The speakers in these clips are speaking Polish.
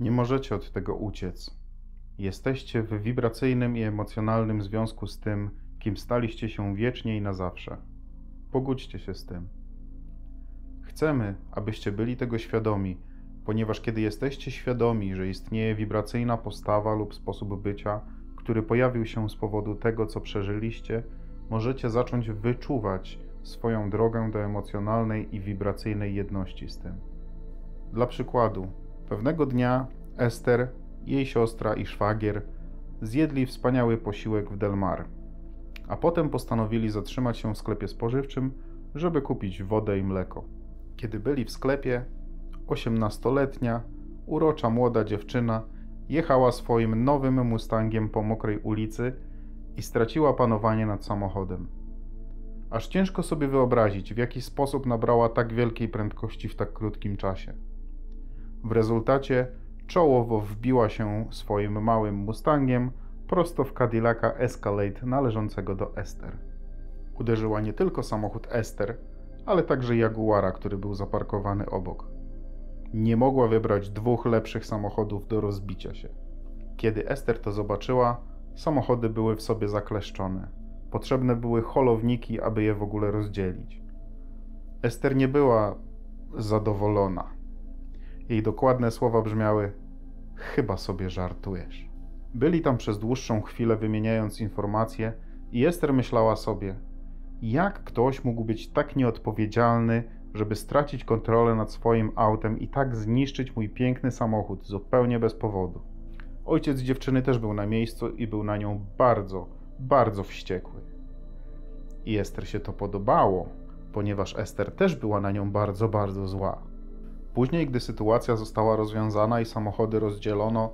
Nie możecie od tego uciec. Jesteście w wibracyjnym i emocjonalnym związku z tym, kim staliście się wiecznie i na zawsze. Pogódźcie się z tym. Chcemy, abyście byli tego świadomi, ponieważ kiedy jesteście świadomi, że istnieje wibracyjna postawa lub sposób bycia, który pojawił się z powodu tego, co przeżyliście, możecie zacząć wyczuwać swoją drogę do emocjonalnej i wibracyjnej jedności z tym. Dla przykładu, pewnego dnia Ester, jej siostra i szwagier zjedli wspaniały posiłek w Delmar, a potem postanowili zatrzymać się w sklepie spożywczym, żeby kupić wodę i mleko. Kiedy byli w sklepie, osiemnastoletnia, urocza młoda dziewczyna jechała swoim nowym Mustangiem po mokrej ulicy i straciła panowanie nad samochodem. Aż ciężko sobie wyobrazić, w jaki sposób nabrała tak wielkiej prędkości w tak krótkim czasie. W rezultacie czołowo wbiła się swoim małym Mustangiem prosto w Cadillaca Escalade należącego do Esther. Uderzyła nie tylko samochód Esther, ale także Jaguara, który był zaparkowany obok. Nie mogła wybrać dwóch lepszych samochodów do rozbicia się. Kiedy Ester to zobaczyła, samochody były w sobie zakleszczone. Potrzebne były holowniki, aby je w ogóle rozdzielić. Ester nie była zadowolona. Jej dokładne słowa brzmiały: Chyba sobie żartujesz. Byli tam przez dłuższą chwilę wymieniając informacje, i Ester myślała sobie: Jak ktoś mógł być tak nieodpowiedzialny, żeby stracić kontrolę nad swoim autem i tak zniszczyć mój piękny samochód zupełnie bez powodu? Ojciec dziewczyny też był na miejscu i był na nią bardzo, bardzo wściekły. I Ester się to podobało, ponieważ Ester też była na nią bardzo, bardzo zła. Później, gdy sytuacja została rozwiązana i samochody rozdzielono,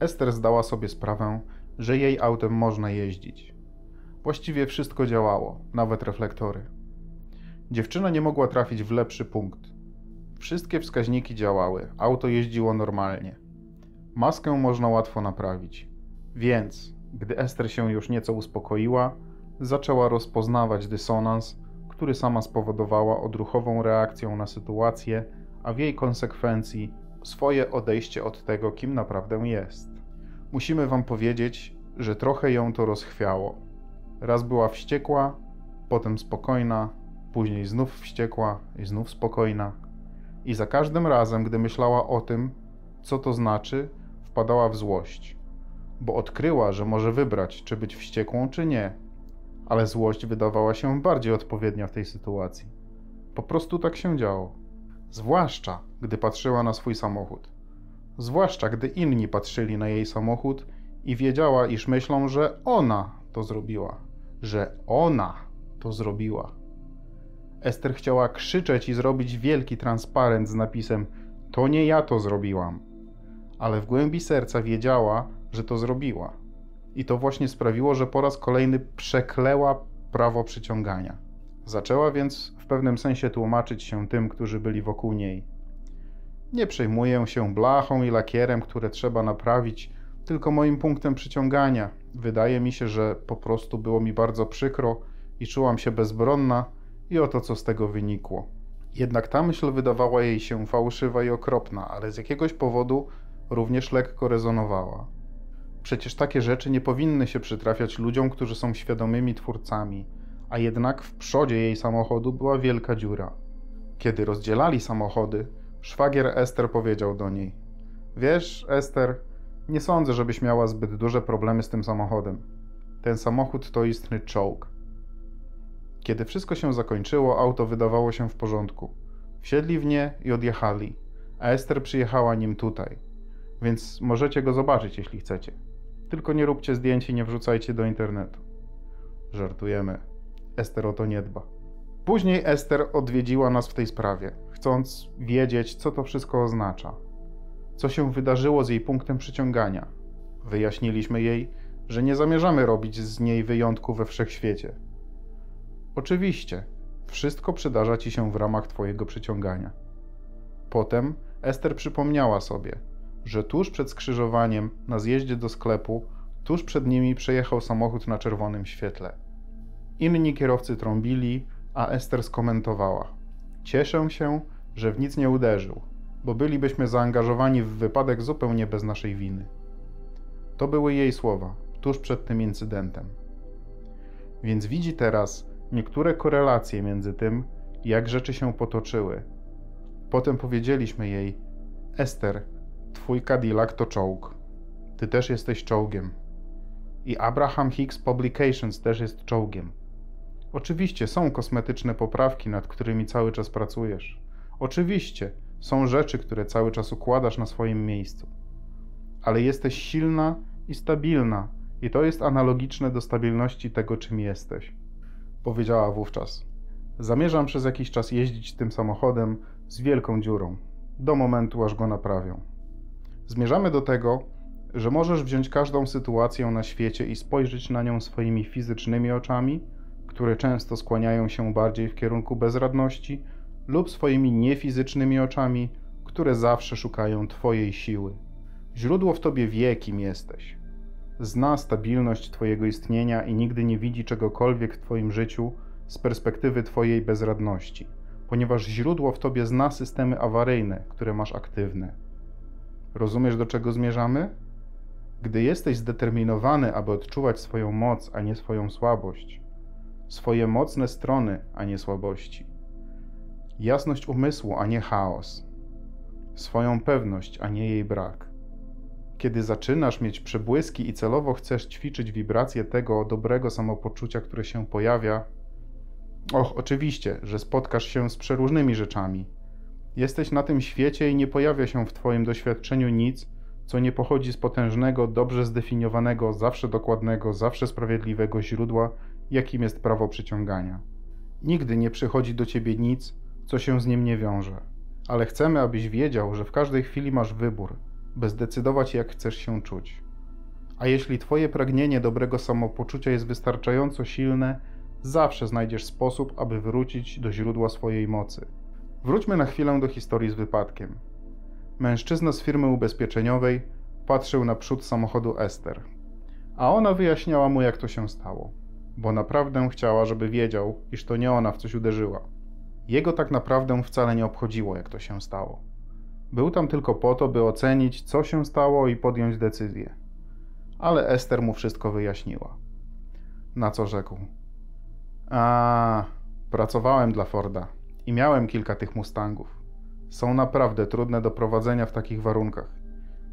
Ester zdała sobie sprawę, że jej autem można jeździć. Właściwie wszystko działało, nawet reflektory. Dziewczyna nie mogła trafić w lepszy punkt. Wszystkie wskaźniki działały, auto jeździło normalnie. Maskę można łatwo naprawić. Więc, gdy Ester się już nieco uspokoiła, zaczęła rozpoznawać dysonans, który sama spowodowała odruchową reakcją na sytuację, a w jej konsekwencji swoje odejście od tego, kim naprawdę jest. Musimy wam powiedzieć, że trochę ją to rozchwiało. Raz była wściekła, potem spokojna, później znów wściekła i znów spokojna. I za każdym razem, gdy myślała o tym, co to znaczy, wpadała w złość, bo odkryła, że może wybrać, czy być wściekłą, czy nie. Ale złość wydawała się bardziej odpowiednia w tej sytuacji. Po prostu tak się działo. Zwłaszcza, gdy patrzyła na swój samochód. Zwłaszcza, gdy inni patrzyli na jej samochód i wiedziała, iż myślą, że ona to zrobiła. Że ona to zrobiła. Ester chciała krzyczeć i zrobić wielki transparent z napisem: To nie ja to zrobiłam. Ale w głębi serca wiedziała, że to zrobiła. I to właśnie sprawiło, że po raz kolejny przekleła prawo przyciągania. Zaczęła więc pewnym sensie tłumaczyć się tym, którzy byli wokół niej. Nie przejmuję się blachą i lakierem, które trzeba naprawić, tylko moim punktem przyciągania. Wydaje mi się, że po prostu było mi bardzo przykro i czułam się bezbronna, i oto co z tego wynikło. Jednak ta myśl wydawała jej się fałszywa i okropna, ale z jakiegoś powodu również lekko rezonowała. Przecież takie rzeczy nie powinny się przytrafiać ludziom, którzy są świadomymi twórcami, a jednak w przodzie jej samochodu była wielka dziura. Kiedy rozdzielali samochody, szwagier Ester powiedział do niej: Wiesz, Ester, nie sądzę, żebyś miała zbyt duże problemy z tym samochodem. Ten samochód to istny czołg. Kiedy wszystko się zakończyło, auto wydawało się w porządku. Wsiedli w nie i odjechali, a Ester przyjechała nim tutaj. Więc możecie go zobaczyć, jeśli chcecie. Tylko nie róbcie zdjęć i nie wrzucajcie do internetu. Żartujemy. Ester o to nie dba. Później Ester odwiedziła nas w tej sprawie, chcąc wiedzieć, co to wszystko oznacza. Co się wydarzyło z jej punktem przyciągania. Wyjaśniliśmy jej, że nie zamierzamy robić z niej wyjątku we wszechświecie. Oczywiście, wszystko przydarza ci się w ramach twojego przyciągania. Potem Ester przypomniała sobie, że tuż przed skrzyżowaniem na zjeździe do sklepu, tuż przed nimi przejechał samochód na czerwonym świetle. Inni kierowcy trąbili, a Ester skomentowała: Cieszę się, że w nic nie uderzył. bo bylibyśmy zaangażowani w wypadek zupełnie bez naszej winy. To były jej słowa tuż przed tym incydentem. Więc widzi teraz niektóre korelacje między tym, jak rzeczy się potoczyły. Potem powiedzieliśmy jej: Ester, twój Cadillac to czołg. Ty też jesteś czołgiem. I Abraham Hicks Publications też jest czołgiem. Oczywiście są kosmetyczne poprawki, nad którymi cały czas pracujesz. Oczywiście są rzeczy, które cały czas układasz na swoim miejscu. Ale jesteś silna i stabilna, i to jest analogiczne do stabilności tego, czym jesteś. Powiedziała wówczas. Zamierzam przez jakiś czas jeździć tym samochodem z wielką dziurą, do momentu aż go naprawią. Zmierzamy do tego, że możesz wziąć każdą sytuację na świecie i spojrzeć na nią swoimi fizycznymi oczami, które często skłaniają się bardziej w kierunku bezradności, lub swoimi niefizycznymi oczami, które zawsze szukają Twojej siły. Źródło w Tobie wie, kim jesteś. Zna stabilność Twojego istnienia i nigdy nie widzi czegokolwiek w Twoim życiu z perspektywy Twojej bezradności, ponieważ źródło w Tobie zna systemy awaryjne, które masz aktywne. Rozumiesz, do czego zmierzamy? Gdy jesteś zdeterminowany, aby odczuwać swoją moc, a nie swoją słabość, swoje mocne strony, a nie słabości, jasność umysłu, a nie chaos, swoją pewność, a nie jej brak. Kiedy zaczynasz mieć przebłyski i celowo chcesz ćwiczyć wibrację tego dobrego samopoczucia, które się pojawia, och, oczywiście, że spotkasz się z przeróżnymi rzeczami. Jesteś na tym świecie i nie pojawia się w Twoim doświadczeniu nic, co nie pochodzi z potężnego, dobrze zdefiniowanego, zawsze dokładnego, zawsze sprawiedliwego źródła, jakim jest prawo przyciągania. Nigdy nie przychodzi do ciebie nic, co się z nim nie wiąże, ale chcemy, abyś wiedział, że w każdej chwili masz wybór, by zdecydować, jak chcesz się czuć. A jeśli twoje pragnienie dobrego samopoczucia jest wystarczająco silne, zawsze znajdziesz sposób, aby wrócić do źródła swojej mocy. Wróćmy na chwilę do historii z wypadkiem. Mężczyzna z firmy ubezpieczeniowej patrzył na przód samochodu Ester, a ona wyjaśniała mu, jak to się stało, bo naprawdę chciała, żeby wiedział, iż to nie ona w coś uderzyła. Jego tak naprawdę wcale nie obchodziło, jak to się stało. Był tam tylko po to, by ocenić, co się stało i podjąć decyzję. Ale Ester mu wszystko wyjaśniła. Na co rzekł: A, pracowałem dla Forda i miałem kilka tych Mustangów. Są naprawdę trudne do prowadzenia w takich warunkach.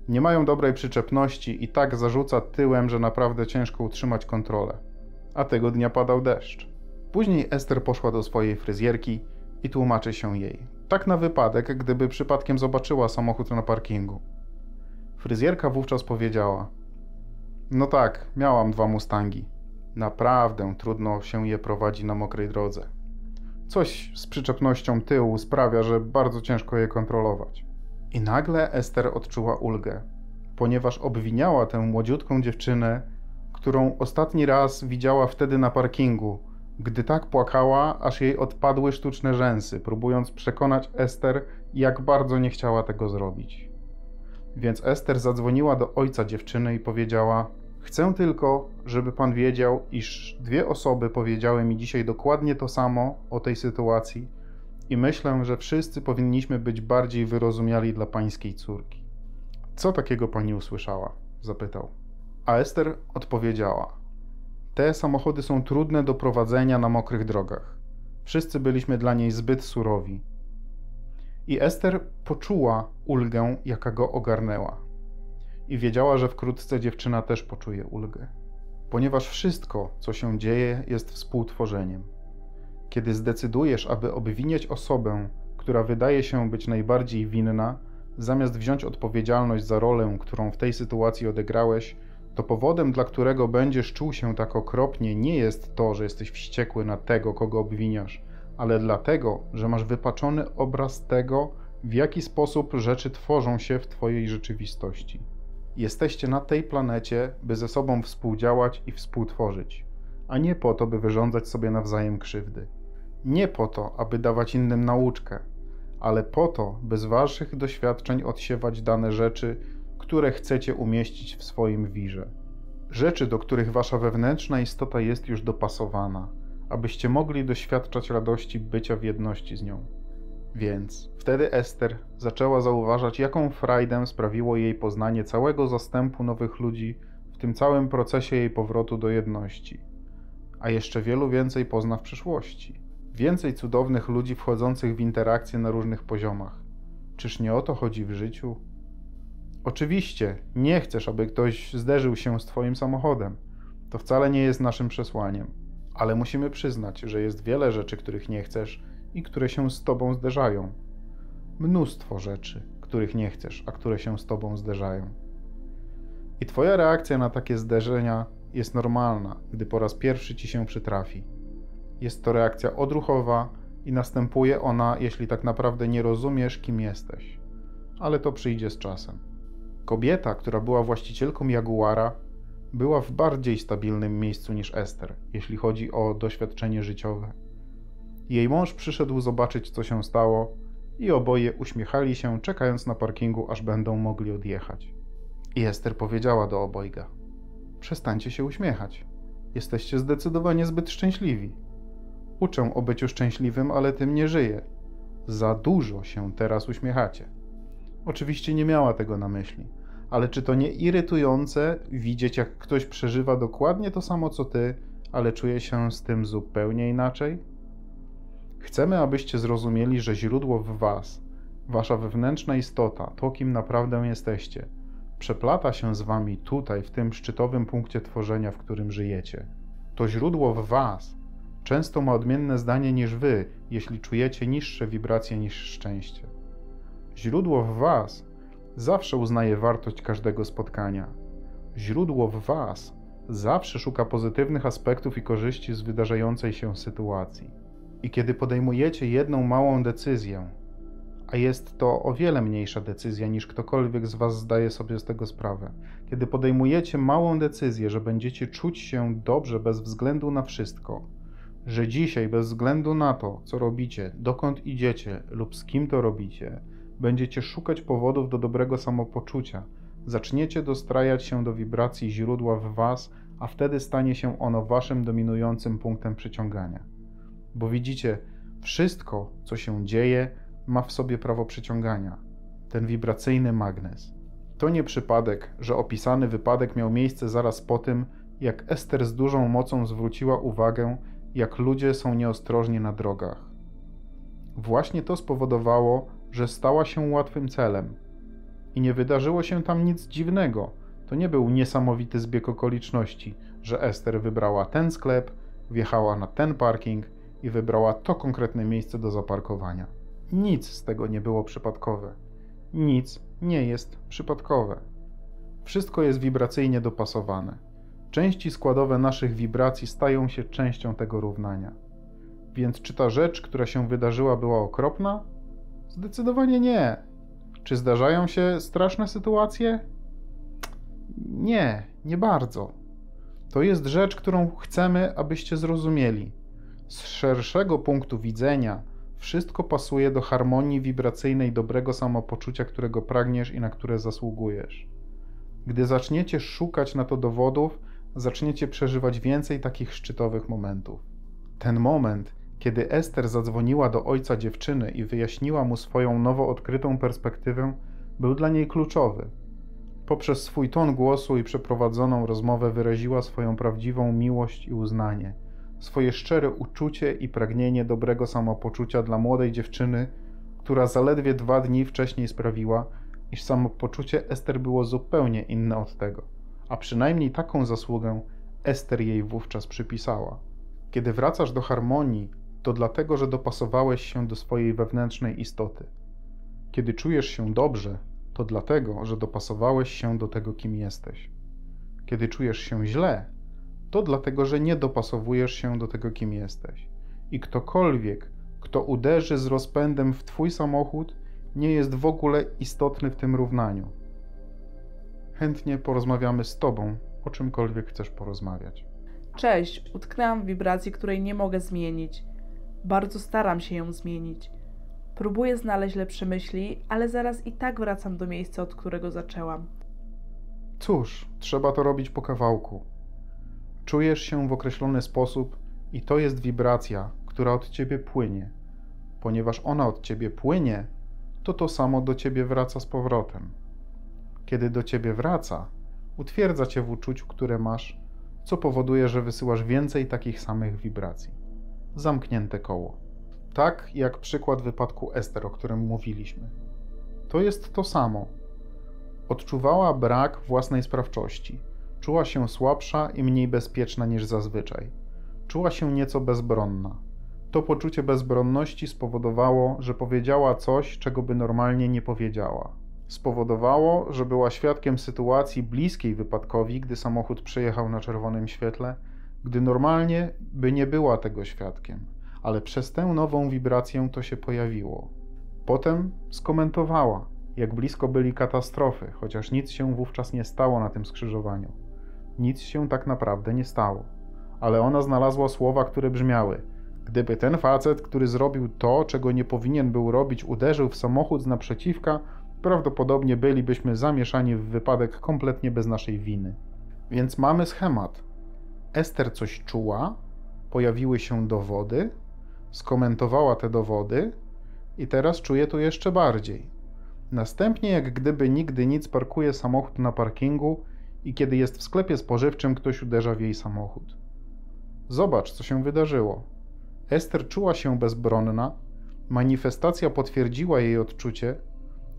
Nie mają dobrej przyczepności i tak zarzuca tyłem, że naprawdę ciężko utrzymać kontrolę. A tego dnia padał deszcz. Później Ester poszła do swojej fryzjerki i tłumaczy się jej. Tak na wypadek, gdyby przypadkiem zobaczyła samochód na parkingu. Fryzjerka wówczas powiedziała: No tak, miałam dwa Mustangi. Naprawdę trudno się je prowadzi na mokrej drodze. Coś z przyczepnością tyłu sprawia, że bardzo ciężko je kontrolować. I nagle Ester odczuła ulgę, ponieważ obwiniała tę młodziutką dziewczynę, którą ostatni raz widziała wtedy na parkingu, gdy tak płakała, aż jej odpadły sztuczne rzęsy, próbując przekonać Ester, jak bardzo nie chciała tego zrobić. Więc Ester zadzwoniła do ojca dziewczyny i powiedziała: Chcę tylko, żeby pan wiedział, iż dwie osoby powiedziały mi dzisiaj dokładnie to samo o tej sytuacji i myślę, że wszyscy powinniśmy być bardziej wyrozumiali dla pańskiej córki. Co takiego pani usłyszała? zapytał. A Ester odpowiedziała: te samochody są trudne do prowadzenia na mokrych drogach. Wszyscy byliśmy dla niej zbyt surowi. I Ester poczuła ulgę, jaka go ogarnęła. I wiedziała, że wkrótce dziewczyna też poczuje ulgę. Ponieważ wszystko, co się dzieje, jest współtworzeniem. Kiedy zdecydujesz, aby obwiniać osobę, która wydaje się być najbardziej winna, zamiast wziąć odpowiedzialność za rolę, którą w tej sytuacji odegrałeś, to powodem, dla którego będziesz czuł się tak okropnie, nie jest to, że jesteś wściekły na tego, kogo obwiniasz, ale dlatego, że masz wypaczony obraz tego, w jaki sposób rzeczy tworzą się w Twojej rzeczywistości. Jesteście na tej planecie, by ze sobą współdziałać i współtworzyć, a nie po to, by wyrządzać sobie nawzajem krzywdy. Nie po to, aby dawać innym nauczkę, ale po to, by z Waszych doświadczeń odsiewać dane rzeczy, które chcecie umieścić w swoim wirze. Rzeczy, do których wasza wewnętrzna istota jest już dopasowana, abyście mogli doświadczać radości bycia w jedności z nią. Więc wtedy Ester zaczęła zauważać, jaką frajdę sprawiło jej poznanie całego zastępu nowych ludzi w tym całym procesie jej powrotu do jedności. A jeszcze wielu więcej pozna w przyszłości. Więcej cudownych ludzi wchodzących w interakcje na różnych poziomach. Czyż nie o to chodzi w życiu? Oczywiście, nie chcesz, aby ktoś zderzył się z Twoim samochodem. To wcale nie jest naszym przesłaniem. Ale musimy przyznać, że jest wiele rzeczy, których nie chcesz i które się z Tobą zderzają. Mnóstwo rzeczy, których nie chcesz, a które się z Tobą zderzają. I Twoja reakcja na takie zderzenia jest normalna, gdy po raz pierwszy Ci się przytrafi. Jest to reakcja odruchowa i następuje ona, jeśli tak naprawdę nie rozumiesz, kim jesteś. Ale to przyjdzie z czasem. Kobieta, która była właścicielką Jaguara, była w bardziej stabilnym miejscu niż Ester, jeśli chodzi o doświadczenie życiowe. Jej mąż przyszedł zobaczyć, co się stało, i oboje uśmiechali się, czekając na parkingu, aż będą mogli odjechać. I Ester powiedziała do obojga: Przestańcie się uśmiechać. Jesteście zdecydowanie zbyt szczęśliwi. Uczę o byciu szczęśliwym, ale tym nie żyję. Za dużo się teraz uśmiechacie. Oczywiście nie miała tego na myśli, ale czy to nie irytujące widzieć, jak ktoś przeżywa dokładnie to samo co ty, ale czuje się z tym zupełnie inaczej? Chcemy, abyście zrozumieli, że źródło w Was, Wasza wewnętrzna istota, to kim naprawdę jesteście, przeplata się z Wami tutaj, w tym szczytowym punkcie tworzenia, w którym żyjecie. To źródło w Was często ma odmienne zdanie niż Wy, jeśli czujecie niższe wibracje niż szczęście. Źródło w Was zawsze uznaje wartość każdego spotkania. Źródło w Was zawsze szuka pozytywnych aspektów i korzyści z wydarzającej się sytuacji. I kiedy podejmujecie jedną małą decyzję, a jest to o wiele mniejsza decyzja niż ktokolwiek z Was zdaje sobie z tego sprawę, kiedy podejmujecie małą decyzję, że będziecie czuć się dobrze bez względu na wszystko, że dzisiaj, bez względu na to, co robicie, dokąd idziecie lub z kim to robicie, będziecie szukać powodów do dobrego samopoczucia, zaczniecie dostrajać się do wibracji źródła w Was, a wtedy stanie się ono Waszym dominującym punktem przyciągania. Bo widzicie, wszystko, co się dzieje, ma w sobie prawo przyciągania ten wibracyjny magnes. To nie przypadek, że opisany wypadek miał miejsce zaraz po tym, jak Ester z dużą mocą zwróciła uwagę, jak ludzie są nieostrożni na drogach. Właśnie to spowodowało, że stała się łatwym celem. I nie wydarzyło się tam nic dziwnego. To nie był niesamowity zbieg okoliczności, że Ester wybrała ten sklep, wjechała na ten parking i wybrała to konkretne miejsce do zaparkowania. Nic z tego nie było przypadkowe. Nic nie jest przypadkowe. Wszystko jest wibracyjnie dopasowane. Części składowe naszych wibracji stają się częścią tego równania. Więc czy ta rzecz, która się wydarzyła, była okropna? Zdecydowanie nie. Czy zdarzają się straszne sytuacje? Nie, nie bardzo. To jest rzecz, którą chcemy, abyście zrozumieli. Z szerszego punktu widzenia, wszystko pasuje do harmonii wibracyjnej dobrego samopoczucia, którego pragniesz i na które zasługujesz. Gdy zaczniecie szukać na to dowodów, zaczniecie przeżywać więcej takich szczytowych momentów. Ten moment, kiedy Ester zadzwoniła do ojca dziewczyny i wyjaśniła mu swoją nowo odkrytą perspektywę, był dla niej kluczowy. Poprzez swój ton głosu i przeprowadzoną rozmowę wyraziła swoją prawdziwą miłość i uznanie – swoje szczere uczucie i pragnienie dobrego samopoczucia dla młodej dziewczyny, która zaledwie dwa dni wcześniej sprawiła, iż samopoczucie Ester było zupełnie inne od tego, a przynajmniej taką zasługę Ester jej wówczas przypisała. Kiedy wracasz do harmonii, to dlatego, że dopasowałeś się do swojej wewnętrznej istoty. Kiedy czujesz się dobrze, to dlatego, że dopasowałeś się do tego, kim jesteś. Kiedy czujesz się źle, to dlatego, że nie dopasowujesz się do tego, kim jesteś. I ktokolwiek, kto uderzy z rozpędem w Twój samochód, nie jest w ogóle istotny w tym równaniu. Chętnie porozmawiamy z Tobą, o czymkolwiek chcesz porozmawiać. Cześć, utknęłam w wibracji, której nie mogę zmienić. Bardzo staram się ją zmienić. Próbuję znaleźć lepsze myśli, ale zaraz i tak wracam do miejsca, od którego zaczęłam. Cóż, trzeba to robić po kawałku. Czujesz się w określony sposób i to jest wibracja, która od ciebie płynie. ponieważ ona od ciebie płynie, to to samo do ciebie wraca z powrotem. Kiedy do ciebie wraca, utwierdza cię w uczuciu, które masz, co powoduje, że wysyłasz więcej takich samych wibracji. Zamknięte koło. Tak jak przykład wypadku Ester, o którym mówiliśmy. To jest to samo. Odczuwała brak własnej sprawczości. Czuła się słabsza i mniej bezpieczna niż zazwyczaj. Czuła się nieco bezbronna. To poczucie bezbronności spowodowało, że powiedziała coś, czego by normalnie nie powiedziała. Spowodowało, że była świadkiem sytuacji bliskiej wypadkowi, gdy samochód przejechał na czerwonym świetle, gdy normalnie by nie była tego świadkiem, ale przez tę nową wibrację to się pojawiło. Potem skomentowała, jak blisko byli katastrofy, chociaż nic się wówczas nie stało na tym skrzyżowaniu. Nic się tak naprawdę nie stało. Ale ona znalazła słowa, które brzmiały: Gdyby ten facet, który zrobił to, czego nie powinien był robić, uderzył w samochód z naprzeciwka, prawdopodobnie bylibyśmy zamieszani w wypadek kompletnie bez naszej winy. Więc mamy schemat. Ester coś czuła, pojawiły się dowody, skomentowała te dowody i teraz czuje to jeszcze bardziej. Następnie, jak gdyby nigdy nic, parkuje samochód na parkingu i kiedy jest w sklepie spożywczym, ktoś uderza w jej samochód. Zobacz, co się wydarzyło. Ester czuła się bezbronna, manifestacja potwierdziła jej odczucie,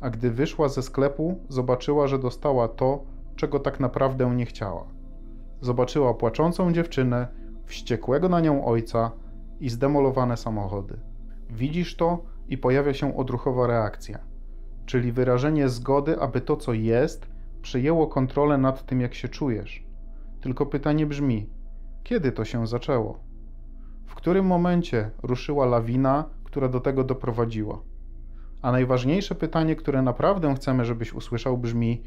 a gdy wyszła ze sklepu, zobaczyła, że dostała to, czego tak naprawdę nie chciała. Zobaczyła płaczącą dziewczynę, wściekłego na nią ojca i zdemolowane samochody. Widzisz to i pojawia się odruchowa reakcja, czyli wyrażenie zgody, aby to, co jest, przejęło kontrolę nad tym, jak się czujesz. Tylko pytanie brzmi: kiedy to się zaczęło? W którym momencie ruszyła lawina, która do tego doprowadziła? A najważniejsze pytanie, które naprawdę chcemy, żebyś usłyszał, brzmi: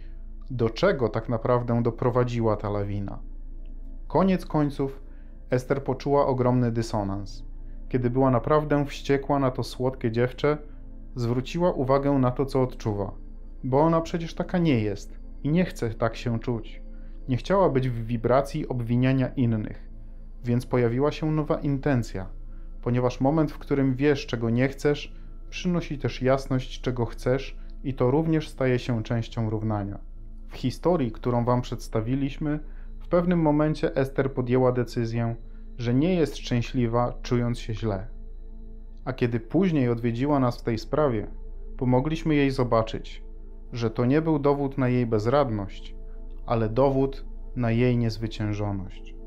do czego tak naprawdę doprowadziła ta lawina? Koniec końców, Ester poczuła ogromny dysonans. Kiedy była naprawdę wściekła na to słodkie dziewczę, zwróciła uwagę na to, co odczuwa, bo ona przecież taka nie jest i nie chce tak się czuć. Nie chciała być w wibracji obwiniania innych, więc pojawiła się nowa intencja, ponieważ moment, w którym wiesz, czego nie chcesz, przynosi też jasność, czego chcesz, i to również staje się częścią równania. W historii, którą Wam przedstawiliśmy, pewnym momencie Ester podjęła decyzję, że nie jest szczęśliwa, czując się źle. A kiedy później odwiedziła nas w tej sprawie, pomogliśmy jej zobaczyć, że to nie był dowód na jej bezradność, ale dowód na jej niezwyciężoność.